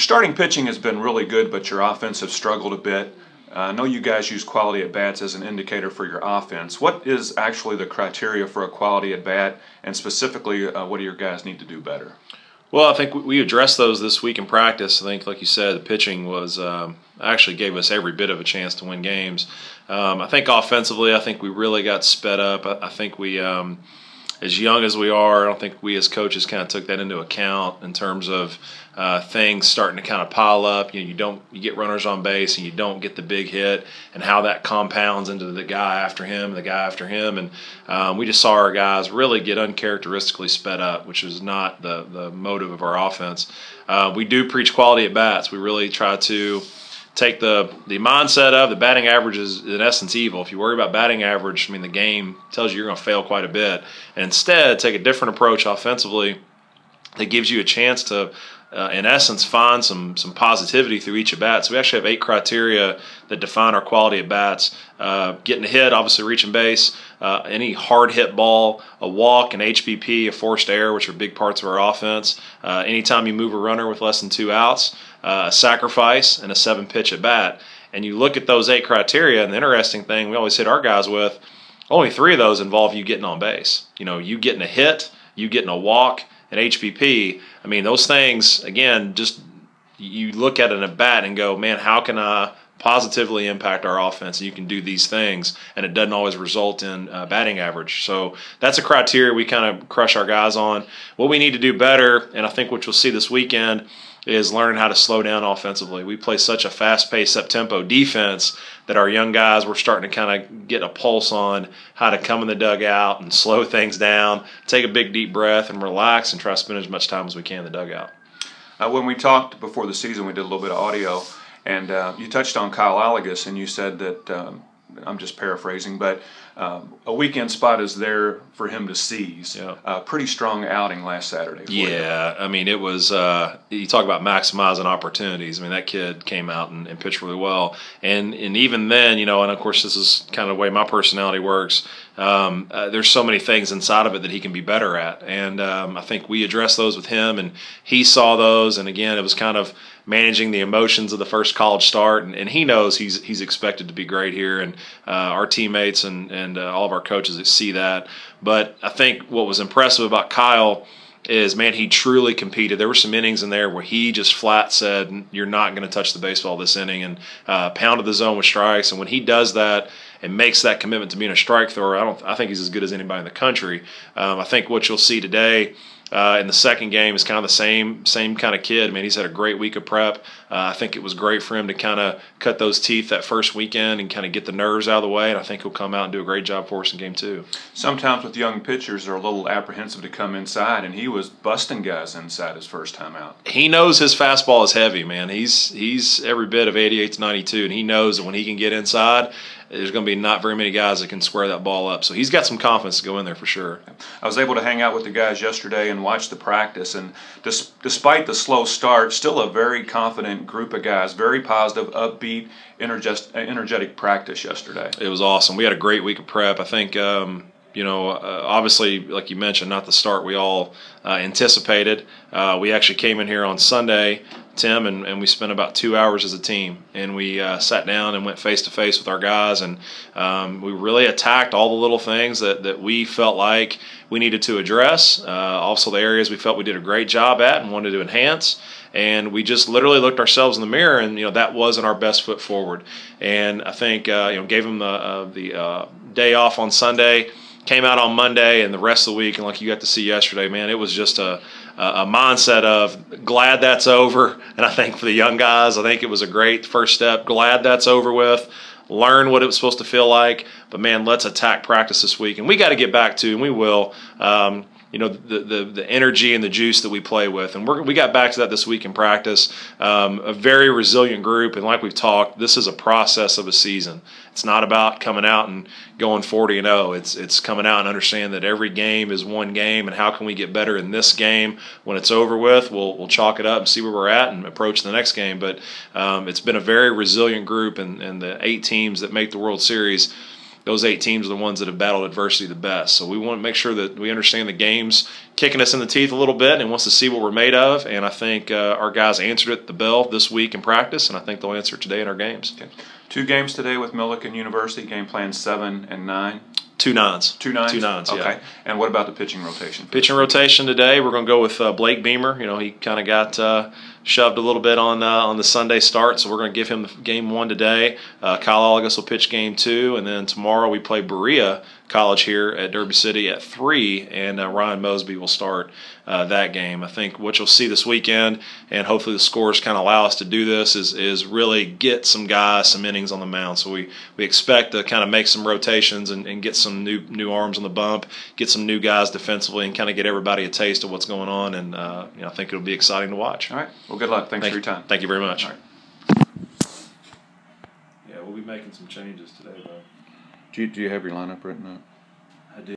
Your starting pitching has been really good, but your offense has struggled a bit. Uh, I know you guys use quality at bats as an indicator for your offense. What is actually the criteria for a quality at bat, and specifically, uh, what do your guys need to do better? Well, I think we addressed those this week in practice. I think, like you said, the pitching was um, actually gave us every bit of a chance to win games. Um, I think offensively, I think we really got sped up. I, I think we. Um, as young as we are, I don't think we as coaches kind of took that into account in terms of uh, things starting to kind of pile up. You know, you don't you get runners on base and you don't get the big hit, and how that compounds into the guy after him, the guy after him, and um, we just saw our guys really get uncharacteristically sped up, which is not the the motive of our offense. Uh, we do preach quality at bats. We really try to take the the mindset of the batting average is in essence evil. If you worry about batting average, I mean the game tells you you're going to fail quite a bit. And instead, take a different approach offensively that gives you a chance to. Uh, in essence, find some some positivity through each at bat. So we actually have eight criteria that define our quality at bats. Uh, getting a hit, obviously reaching base, uh, any hard hit ball, a walk, an HBP, a forced error, which are big parts of our offense. Uh, anytime you move a runner with less than two outs, uh, a sacrifice, and a seven pitch at bat. And you look at those eight criteria, and the interesting thing we always hit our guys with only three of those involve you getting on base. You know, you getting a hit, you getting a walk, an HBP. I mean, those things, again, just you look at an at bat and go, man, how can I positively impact our offense. You can do these things, and it doesn't always result in uh, batting average. So that's a criteria we kind of crush our guys on. What we need to do better, and I think what you'll see this weekend is learning how to slow down offensively. We play such a fast-paced, up-tempo defense that our young guys were starting to kind of get a pulse on how to come in the dugout and slow things down, take a big deep breath, and relax, and try to spend as much time as we can in the dugout. Uh, when we talked before the season, we did a little bit of audio, and uh, you touched on Kyle Allagus, and you said that um, I'm just paraphrasing, but um, a weekend spot is there for him to seize. Yeah. Uh, pretty strong outing last Saturday. yeah, you. I mean, it was. Uh, you talk about maximizing opportunities. I mean, that kid came out and, and, pitched really well, and and even then, you know, and of course, this is kind of the way my personality works. Um, uh, there's so many things inside of it that he can be better at, and um, I think we addressed those with him, and he saw those, and again, it was kind of managing the emotions of the first college start, and, and he knows he's he's expected to be great here, and uh, our teammates and and uh, all of our coaches see that. But I think what was impressive about Kyle is man, he truly competed. There were some innings in there where he just flat said, "You're not going to touch the baseball this inning," and uh, pounded the zone with strikes. And when he does that and makes that commitment to being a strike thrower, I don't. I think he's as good as anybody in the country. Um, I think what you'll see today uh, in the second game is kind of the same same kind of kid. I mean, he's had a great week of prep. Uh, I think it was great for him to kind of cut those teeth that first weekend and kind of get the nerves out of the way. And I think he'll come out and do a great job for us in game two. Sometimes with young pitchers, they're a little apprehensive to come inside, and he was busting guys inside his first time out. He knows his fastball is heavy, man. He's he's every bit of 88 to 92, and he knows that when he can get inside, there's going to be not very many guys that can square that ball up. So he's got some confidence to go in there for sure. I was able to hang out with the guys yesterday and watch the practice, and despite the slow start, still a very confident group of guys, very positive, upbeat, energetic, energetic practice yesterday. It was awesome. We had a great week of prep. I think. Um, you know, uh, obviously, like you mentioned, not the start we all uh, anticipated. Uh, we actually came in here on Sunday Tim, and, and we spent about two hours as a team. And we uh, sat down and went face to face with our guys, and um, we really attacked all the little things that, that we felt like we needed to address. Uh, also, the areas we felt we did a great job at and wanted to enhance. And we just literally looked ourselves in the mirror, and you know that wasn't our best foot forward. And I think uh, you know gave them the uh, the uh, day off on Sunday came out on Monday and the rest of the week, and like you got to see yesterday, man, it was just a, a mindset of glad that's over. And I think for the young guys, I think it was a great first step. Glad that's over with. Learn what it was supposed to feel like. But man, let's attack practice this week. And we got to get back to, and we will. Um, you know the, the, the energy and the juice that we play with, and we we got back to that this week in practice. Um, a very resilient group, and like we've talked, this is a process of a season. It's not about coming out and going 40 and 0. It's it's coming out and understanding that every game is one game, and how can we get better in this game? When it's over with, we'll we'll chalk it up and see where we're at and approach the next game. But um, it's been a very resilient group, and and the eight teams that make the World Series those eight teams are the ones that have battled adversity the best. So we want to make sure that we understand the game's kicking us in the teeth a little bit and wants to see what we're made of. And I think uh, our guys answered it the bell this week in practice, and I think they'll answer it today in our games. Okay. Two games today with Millikan University. Game plan seven and nine. Two nines. Two nines. Two nines. Okay. Yeah. And what about the pitching rotation? Pitching rotation today, we're going to go with uh, Blake Beamer. You know, he kind of got uh, shoved a little bit on uh, on the Sunday start, so we're going to give him game one today. Uh, Kyle Olagus will pitch game two, and then tomorrow we play Berea College here at Derby City at three, and uh, Ryan Mosby will start uh, that game. I think what you'll see this weekend, and hopefully the scores kind of allow us to do this, is is really get some guys some innings on the mound. So we we expect to kind of make some rotations and, and get some new new arms on the bump, get some new guys defensively, and kind of get everybody a taste of what's going on. And uh, you know, I think it'll be exciting to watch. All right. Well, good luck. Thanks Thank, for your time. Thank you very much. All right. Yeah, we'll be making some changes today, though. Do you, do you have your lineup written up?